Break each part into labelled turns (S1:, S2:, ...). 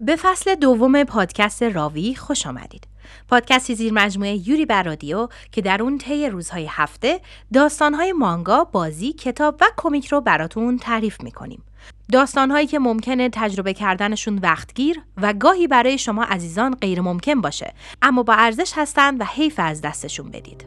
S1: به فصل دوم پادکست راوی خوش آمدید. پادکستی زیر مجموعه یوری بر رادیو که در اون طی روزهای هفته داستانهای مانگا، بازی، کتاب و کمیک رو براتون تعریف می‌کنیم. داستانهایی که ممکنه تجربه کردنشون وقتگیر و گاهی برای شما عزیزان غیر ممکن باشه اما با ارزش هستن و حیف از دستشون بدید.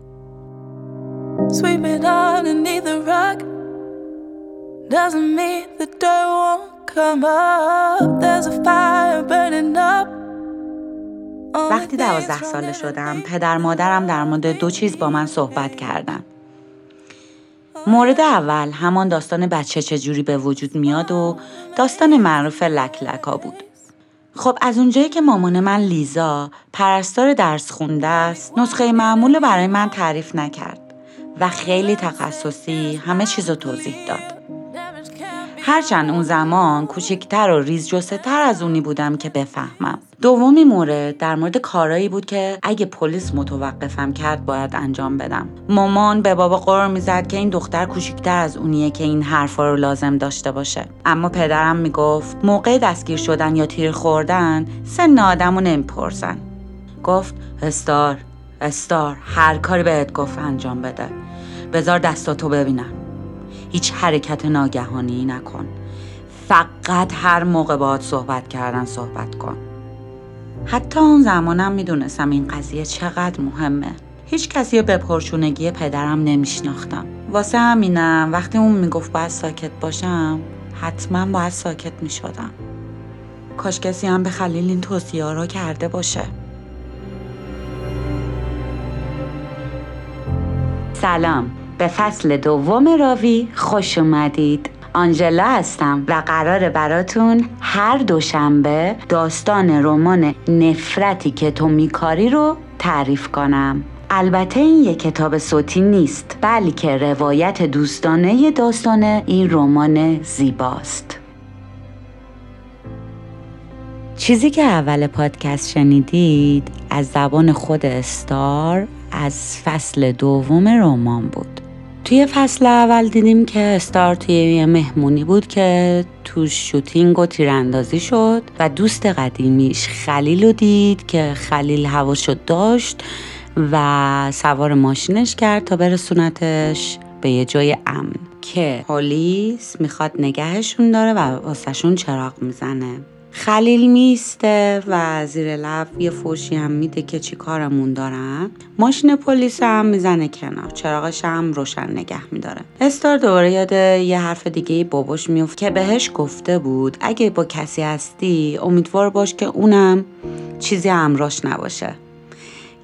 S2: وقتی دوازده ساله شدم پدر مادرم در مورد دو چیز با من صحبت کردن. مورد اول همان داستان بچه چجوری به وجود میاد و داستان معروف لک لکا بود. خب از اونجایی که مامان من لیزا پرستار درس خونده است نسخه معمول برای من تعریف نکرد و خیلی تخصصی همه چیز رو توضیح داد. هرچند اون زمان کوچکتر و ریز تر از اونی بودم که بفهمم. دومی مورد در مورد کارایی بود که اگه پلیس متوقفم کرد باید انجام بدم. مامان به بابا قرار می‌زد که این دختر کوچکتر از اونیه که این حرفا رو لازم داشته باشه. اما پدرم می‌گفت موقع دستگیر شدن یا تیر خوردن سن آدم رو نمی‌پرسن. گفت استار استار هر کاری بهت گفت انجام بده. بذار دستاتو ببینم. هیچ حرکت ناگهانی نکن. فقط هر موقع باهات صحبت کردن صحبت کن. حتی اون زمانم می‌دونستم این قضیه چقدر مهمه. هیچ کسی به پرچونگی پدرم نمیشناختم. واسه همینم وقتی اون می‌گفت باید ساکت باشم حتما باید ساکت می‌شدم. کاش کسی هم به خلیل این توصیه را کرده باشه. سلام. به فصل دوم راوی خوش اومدید. آنجلا هستم و قرار براتون هر دوشنبه داستان رمان نفرتی که تو میکاری رو تعریف کنم. البته این یک کتاب صوتی نیست بلکه روایت دوستانه داستان این رمان زیباست. چیزی که اول پادکست شنیدید از زبان خود استار از فصل دوم رمان بود. توی فصل اول دیدیم که استار توی یه مهمونی بود که تو شوتینگ و تیراندازی شد و دوست قدیمیش خلیل رو دید که خلیل هواشو داشت و سوار ماشینش کرد تا برسونتش به یه جای امن که پلیس می‌خواد نگهشون داره و واسهشون چراغ می‌زنه. خلیل میسته و زیر لب یه فوشی هم میده که چی کارمون دارن ماشین پلیس هم می‌زنه کنار. چراغش هم روشن نگه میداره. استار دوباره یاد یه حرف دیگه باباش میفت که بهش گفته بود اگه با کسی هستی امیدوار باش که اونم چیزی همراش نباشه.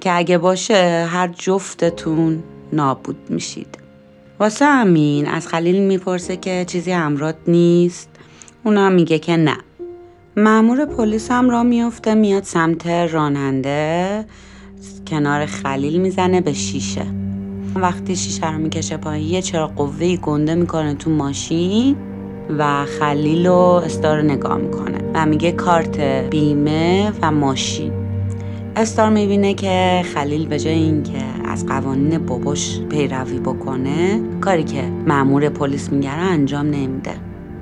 S2: که اگه باشه هر جفتتون نابود میشید. واسه همین از خلیل می‌پرسه که چیزی همراه نیست. اونم میگه که نه. معمور پلیس هم را میافته میاد سمت راننده کنار خلیل می‌زنه به شیشه. وقتی شیشه رو می‌کشه پایین یه چرا قوه گنده می‌کنه تو ماشین و خلیل رو استار نگاه می‌کنه و میگه کارت بیمه و ماشین. استار می‌بینه که خلیل به جای اینکه از قوانین باباش پیروی بکنه کاری که معمور پلیس میگه انجام نمیده.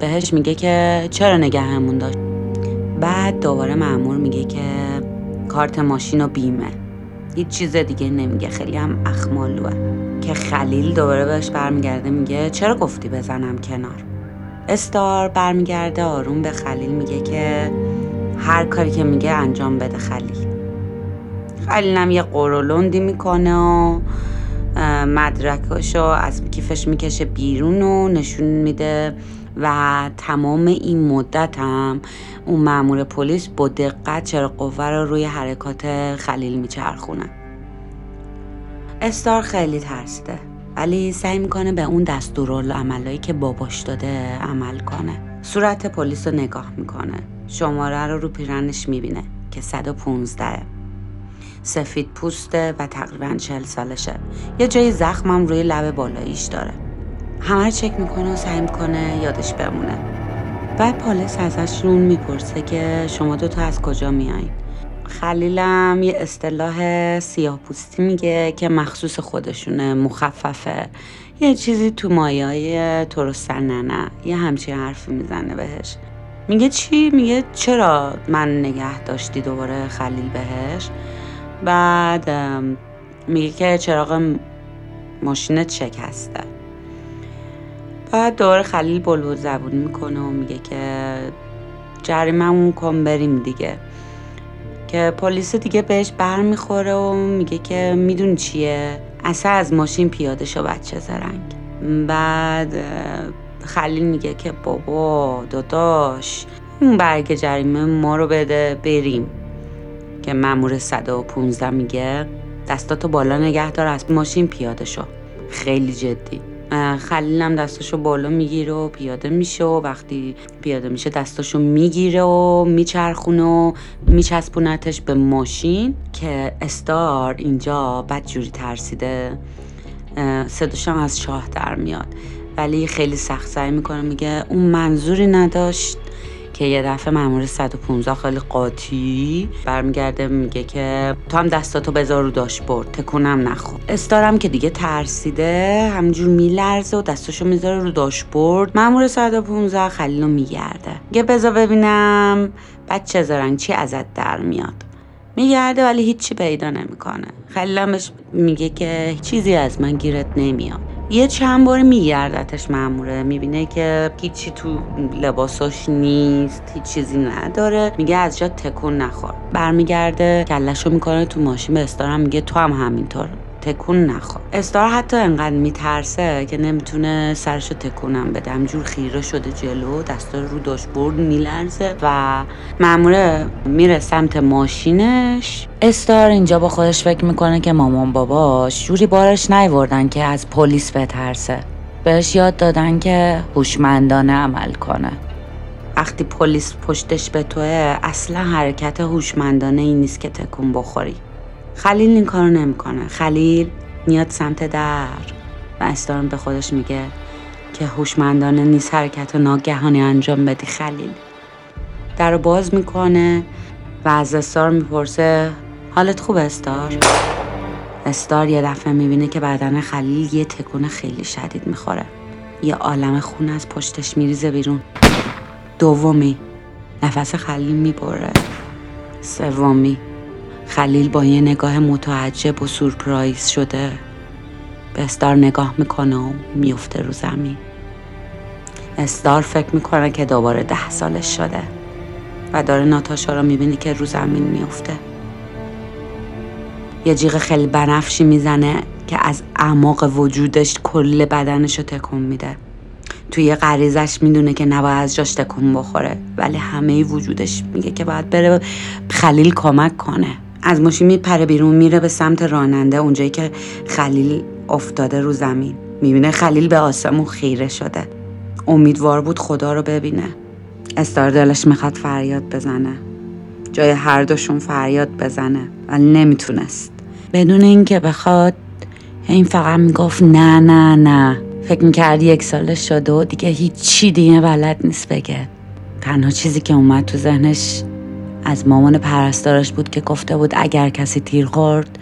S2: بهش میگه که چرا نگهمون داشت؟ بعد دوباره معمور میگه که کارت ماشین و بیمه. هیچ چیز دیگه نمیگه. خیلی هم اخمالوه. که خلیل دوباره بهش برمیگرده میگه چرا گفتی بزنم کنار؟ استار برمیگرده آروم به خلیل میگه که هر کاری که میگه انجام بده خلیل. خلیل هم یه قرولندی می‌کنه و مدرکاشو از کیفش می‌کشه بیرون و نشون میده و تمام این مدت هم اون مامور پلیس با دقت چرا قوه رو روی حرکات خلیل میچرخونه. استار خیلی ترسیده ولی سعی می‌کنه به اون دستورالعملایی که باباش داده عمل کنه. صورت پلیس رو نگاه می‌کنه. شماره رو رو پیرنش می‌بینه که 115 سفید پوسته و تقریبا 40 سالشه. یه جای زخمم روی لب بالاییش داره. همه رو چک می‌کنه و سعی می‌کنه یادش بمونه. بعد پالیس ازشون می‌پرسه که شما دوتا از کجا میایین خلیلم یه اصطلاح سیاه پوستی میگه که مخصوص خودشونه مخففه. یه چیزی تو مایه های نه یه همچین حرفی می‌زنه بهش. میگه چی؟ میگه چرا من نگه داشتی دوباره خلیل بهش؟ بعد میگه که چراغ ماشینت شکسته. بعد دوباره خلیل بلو زبون می‌کنه و میگه که جریممون کن بریم دیگه. که پلیس دیگه بهش بر می‌خوره و میگه که میدون چیه؟ اصلا از ماشین پیاده شو بچه زرنگ. بعد خلیل میگه که بابا داداش اون برگ جریمه ما رو بده بریم. که مامور 115 میگه دستاتو بالا نگه دار از ماشین پیاده شو. خیلی جدی. خلیلم دستاشو بالا می‌گیره و پیاده میشه و وقتی پیاده میشه دستاشو می‌گیره و میچرخونه و میچسبونتش به ماشین که استار اینجا بدجوری ترسیده. صداشم از شاه در میاد. ولی خیلی سخت سعی می‌کنه میگه اون منظوری نداشت. که یه دفعه مامور 115 خیلی قاطی برمیگرده میگه که تو هم دستاتو بذار رو داشبورد تکونم نخو استارم که دیگه ترسیده همجور میلرزه و دستاشو می‌ذاره رو داشبورد. مامور 115 خلیلو میگرده. میگه بذار ببینم بچه زرنگ چی ازت در میاد. میگرده ولی هیچی پیدا نمی‌کنه. خلیلم میگه که چیزی از من گیرت نمیاد. یه چند بار میگردتش ماموره. می‌بینه که هیچی تو لباساش نیست هیچ چیزی نداره. میگه از جا تکون نخور. برمیگرده کلشو می‌کنه تو ماشین به استارم میگه تو هم همینطور. تکون نخور. استار حتی انقدر میترسه که نمی‌تونه سرشو تکونم بده. همجور خیره شده جلو دستا رو داشبورد میلرزه و ماموره میره سمت ماشینش. استار اینجا با خودش فکر می‌کنه که مامان باباش جوری بارش نیوردن که از پلیس بترسه. بهش یاد دادن که هوشمندانه عمل کنه. وقتی پلیس پشتش به توه اصلا حرکت هوشمندانه ای نیست که تکون بخوری. خلیل این کارو نمی‌کنه. خلیل میاد سمت در و استارم به خودش میگه که هوشمندانه نیست حرکت ناگهانی انجام بدی خلیل. در رو باز می‌کنه و از استار می‌پرسه حالت خوب استار؟ استار یه دفعه می‌بینه که بدن خلیل یه تکون خیلی شدید می‌خوره. یه عالم خون از پشتش میریزه بیرون. دومی نفس خلیل می‌بره. سومی خلیل با یه نگاه متعجب و سورپرایز شده. به استار نگاه می‌کنه و میفته رو زمین. استار فکر می‌کنه که دوباره ده سالش شده و داره ناتاشا رو می‌بینی که رو زمین میفته یه جیغ خیلی بنفشی می‌زنه که از اعماق وجودش کل بدنش رو تکون میده. توی غریزش می‌دونه که نباید از جاش تکون بخوره ولی همه وجودش میگه که باید بره خلیل کمک کنه. از ماشین میپره بیرون میره به سمت راننده اونجایی که خلیل افتاده رو زمین. می‌بینه خلیل به آسمون خیره شده. امیدوار بود خدا رو ببینه. استار دلش می‌خواد فریاد بزنه. جای هر دوشون فریاد بزنه. ولی نمی‌تونست. بدون اینکه بخواد این فقط می‌گفت نه نه نه. فکر می‌کرد یک سالش شده و دیگه هیچی دیگه بلد نیست بگه. تنها چیزی که اومد تو ذهنش از مامان پرستارش بود که گفته بود اگر کسی تیر خورد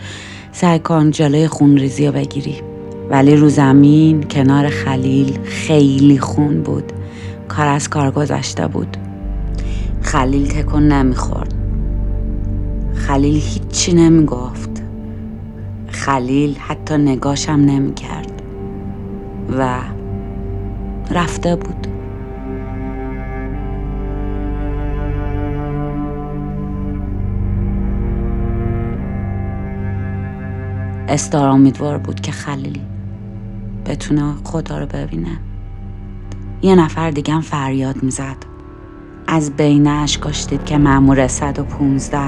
S2: سعی کن جلوی خونریزی رو بگیری. ولی رو زمین کنار خلیل خیلی خون بود. کار از کار گذشته بود. خلیل تکون نمی‌خورد. خلیل هیچی نمی‌گفت. خلیل حتی نگاشم نمی‌کرد. و رفته بود. استار امیدوار بود که خلیل بتونه خدا رو ببینه. یه نفر دیگه هم فریاد می‌زد. از بین اشکاش دید که مامور 115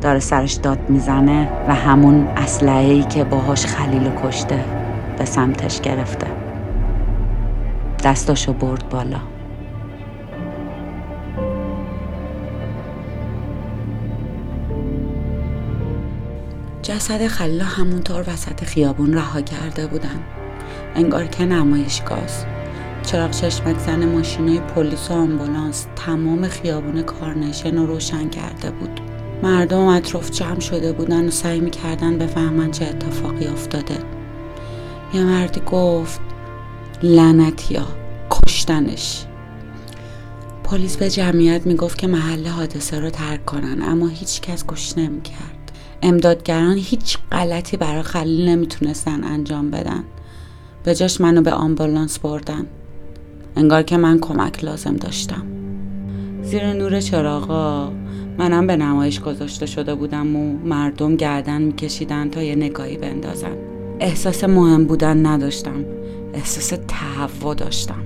S2: داره سرش داد می‌زنه و همون اسلحه ای که باهاش خلیل کشته به سمتش گرفته. دستاشو برد بالا. جسد خلیل همونطور وسط خیابون رها کرده بودن. انگار که نمایشگاهست چراغ چشمک زن ماشینای پلیس و آمبولانس تمام خیابون کارنشن رو روشن کرده بود. مردم اطراف جمع شده بودن و سعی می‌کردن بفهمن چه اتفاقی افتاده. یه مردی گفت لعنتیا کشتنش. پلیس به جمعیت می‌گفت که محل حادثه رو ترک کنن اما هیچ کس گوش نمی‌کرد. امدادگران هیچ غلطی برای خلیل نمی‌تونستن انجام بدن. به جاش منو به آمبولانس بردن. انگار که من کمک لازم داشتم. زیر نور چراغا منم به نمایش گذاشته شده بودم و مردم گردن میکشیدن تا یه نگاهی بندازن. احساس مهم بودن نداشتم. احساس تهوع داشتم.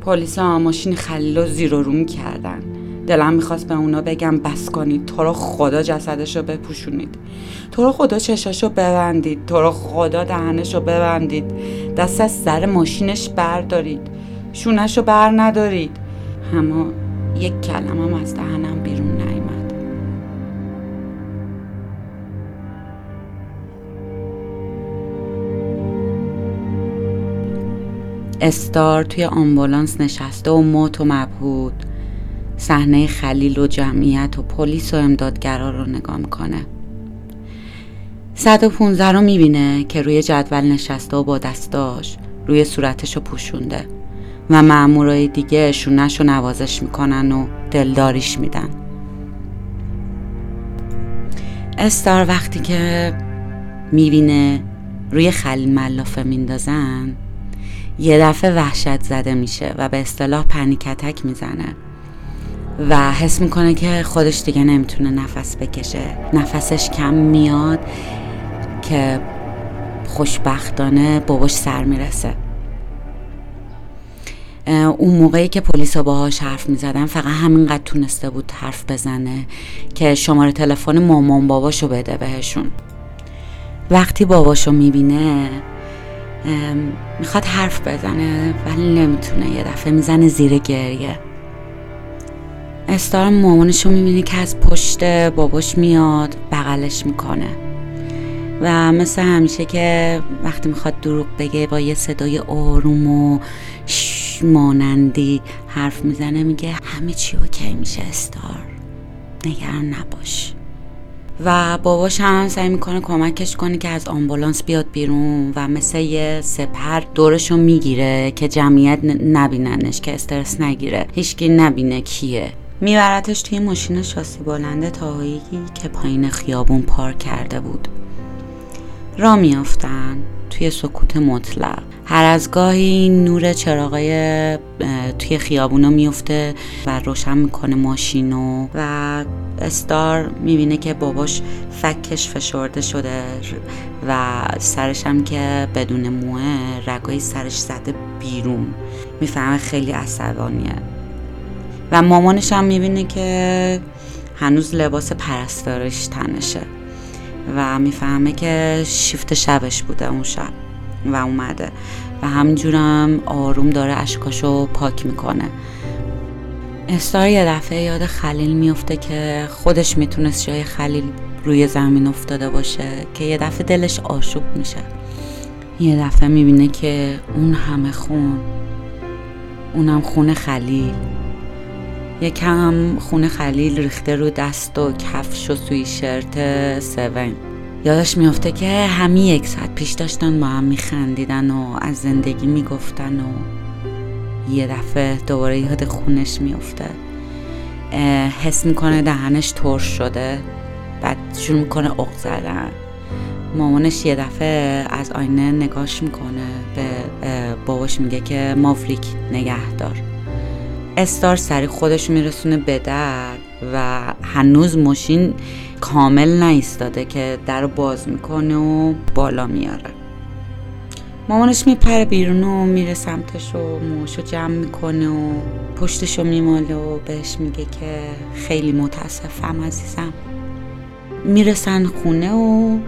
S2: پلیس ماشین خلیل رو زیر و رو می‌کردن. دلم می‌خواست به اونا بگم بس کنید تو رو خدا جسدش رو بپوشونید. تو رو خدا چشاش رو ببندید. تو رو خدا دهنش رو ببندید. دست از سر ماشینش بردارید. شونش رو بر ندارید. اما یک کلمم از دهنم بیرون نیامد. استار توی آمبولانس نشسته و مات و مبهود صحنه خلیل و جمعیت و پلیس و امدادگرا رو نگاه می‌کنه. 115 رو می‌بینه که روی جدول نشسته و با دستاش روی صورتش رو پوشونده و معمورای دیگه شونش رو نوازش می‌کنن و دلداریش میدن. استار وقتی که می‌بینه روی خلیل ملافه میندازن یه دفعه وحشت زده میشه و به اصطلاح پنیکتک می‌زنه. و حس می‌کنه که خودش دیگه نمی‌تونه نفس بکشه. نفسش کم میاد که خوشبختانه باباش سر می‌رسه. اون موقعی که پلیسا باهاش حرف می‌زدن فقط همینقدر تونسته بود حرف بزنه که شماره تلفن مامان باباشو بده بهشون. وقتی باباشو می‌بینه می‌خواد حرف بزنه ولی نمی‌تونه. یه دفعه می‌زنه زیر گریه. استار مامانش رو می‌بینه که از پشت باباش میاد بغلش می‌کنه. و مثل همیشه که وقتی می‌خواد دروغ بگه با یه صدای آروم و مانندی حرف می‌زنه میگه همه چی اوکی میشه استار. نگران نباش. و باباش هم سعی می‌کنه کمکش کنه که از آمبولانس بیاد بیرون و مثل یه سپر دورشو می‌گیره که جمعیت نبیننش که استرس نگیره. هیچکی نبینه کیه. میبرتش توی ماشین شاسی بلند تاهایی که پایین خیابون پارک کرده بود. را میافتن توی سکوت مطلق. هر از گاهی نور چراغای توی خیابونا میفته و روشن می‌کنه ماشینو و استار می‌بینه که باباش فکش فشرده شده و سرش هم که بدون موه رگای سرش زده بیرون. می‌فهمه خیلی عصبانیه. و مامانش هم می‌بینه که هنوز لباس پرستارش تنشه و می‌فهمه که شیفت شبش بوده اون شب و اومده و همینجورم آروم داره اشکاشو پاک می‌کنه. استار یه دفعه یاد خلیل میفته که خودش می‌تونست جای خلیل روی زمین افتاده باشه که یه دفعه دلش آشوب میشه. یه دفعه می‌بینه که اون همه خون اونم خون خلیل. یکم خون خلیل ریخته رو دست و کفش و سویشرت سون. یادش میافته که همین یک ساعت پیش داشتن با هم میخندیدن و از زندگی می‌گفتن و یه دفعه دوباره یاد خونش میافته. حس می‌کنه دهنش ترش شده. بعد شروع می‌کنه اق زدن. مامانش یه دفعه از آینه نگاش می‌کنه به باباش میگه که مافریک نگه دار استار سری خودش میرسونه به در و هنوز ماشین کامل نیستاده که در باز می‌کنه و بالا میاره. مامانش میپره بیرون و میره سمتش و موشو جمع می‌کنه و پشتشو میماله و بهش میگه که خیلی متاسفم عزیزم. می‌رسن خونه و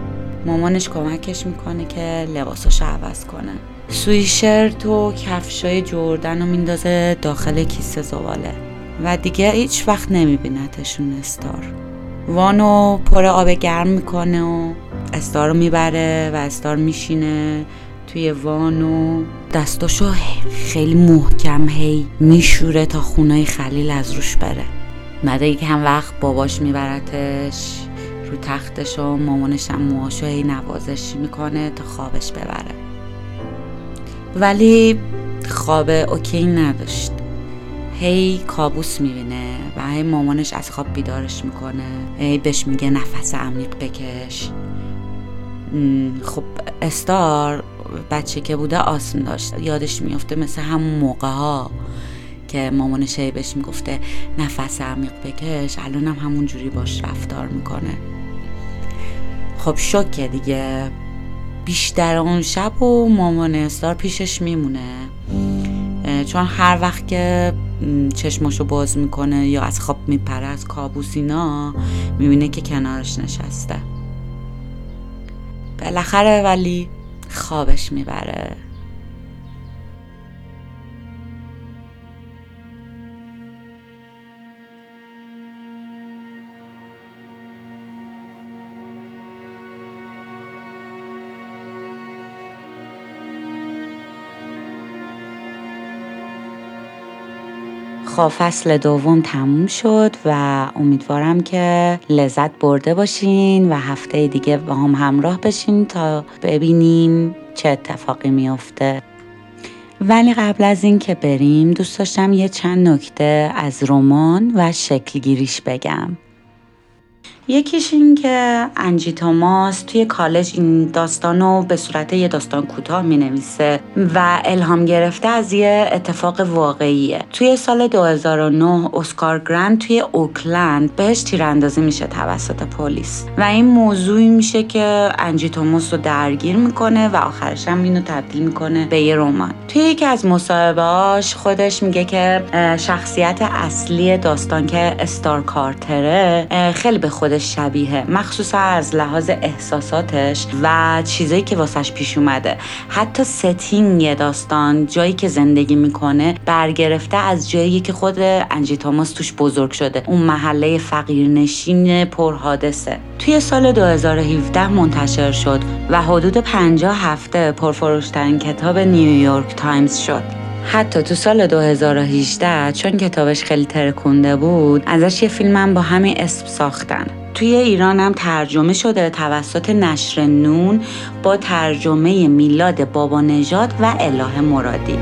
S2: مامانش کمکش می‌کنه که لباساشو عوض کنه. سویشرت و کفشای جردن رو میندازه داخل کیسه زباله و دیگه هیچ وقت نمیبینتشون استار. وانو پر آب گرم می‌کنه و استار رو می‌بره و استار میشینه توی وانو دستاشو خیلی محکم هی میشوره تا خونای خلیل از روش بره. بعد یکم وقت باباش میبرتش رو تختش و مامانش هم موهاشو هی نوازش می‌کنه تا خوابش ببره. ولی خواب اوکی نداشت. هی کابوس می‌بینه و هی مامانش از خواب بیدارش می‌کنه. هی بهش میگه نفس عمیق بکش. خب استار بچه که بوده آسم داشت. یادش میفته مثل همون موقع ها که مامانش هی بهش می‌گفته نفس عمیق بکش. الان هم همون جوری باش رفتار می‌کنه. خب شکه دیگه. بیشتر اون شب و مامان استار پیشش میمونه. چون هر وقت که چشماشو باز می‌کنه یا از خواب میپره از کابوس اینا می‌بینه که کنارش نشسته. بالاخره ولی خوابش می‌بره. خب فصل دوم تموم شد و امیدوارم که لذت برده باشین و هفته دیگه با هم همراه بشین تا ببینیم چه اتفاقی میافته. ولی قبل از این که بریم دوست داشتم یه چند نکته از رمان و شکلگیریش بگم. یکیش این که انجی توماس توی کالج این داستان رو به صورت یه داستان کوتاه می نویسه و الهام گرفته از یه اتفاق واقعیه. توی سال 2009 اسکار گرند توی اوکلند بهش تیراندازی میشه توسط پلیس. و این موضوعی میشه که انجی توماس رو درگیر می‌کنه و آخرش هم اینو تبدیل می‌کنه به یه رمان. توی یکی از مصاحبهاش خودش میگه که شخصیت اصلی داستان که استار کارتره خیلی به خودش شبیه مخصوصا از لحاظ احساساتش و چیزایی که واسش پیش اومده. حتی setting داستان جایی که زندگی می‌کنه برگرفته از جایی که خود انجی تاماس توش بزرگ شده. اون محله فقیرنشین پرحادثه. توی سال 2017 منتشر شد و حدود 50 هفته پرفروشترین کتاب نیویورک تایمز شد. حتی تو سال 2018 چون کتابش خیلی ترکونده بود ازش یه فیلمم با همین اسم ساختن. توی ایران هم ترجمه شده توسط نشر نون با ترجمه میلاد بابا نژاد و اله مرادی.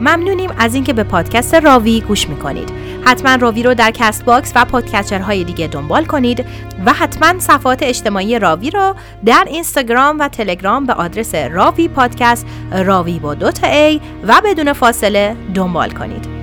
S1: ممنونیم از اینکه به پادکست راوی گوش می‌کنید. حتما راوی رو در Castbox و podcatcher های دیگه دنبال کنید و حتما صفحات اجتماعی راوی رو در اینستاگرام و تلگرام به آدرس راوی پادکست راوی با دوتا A و بدون فاصله دنبال کنید.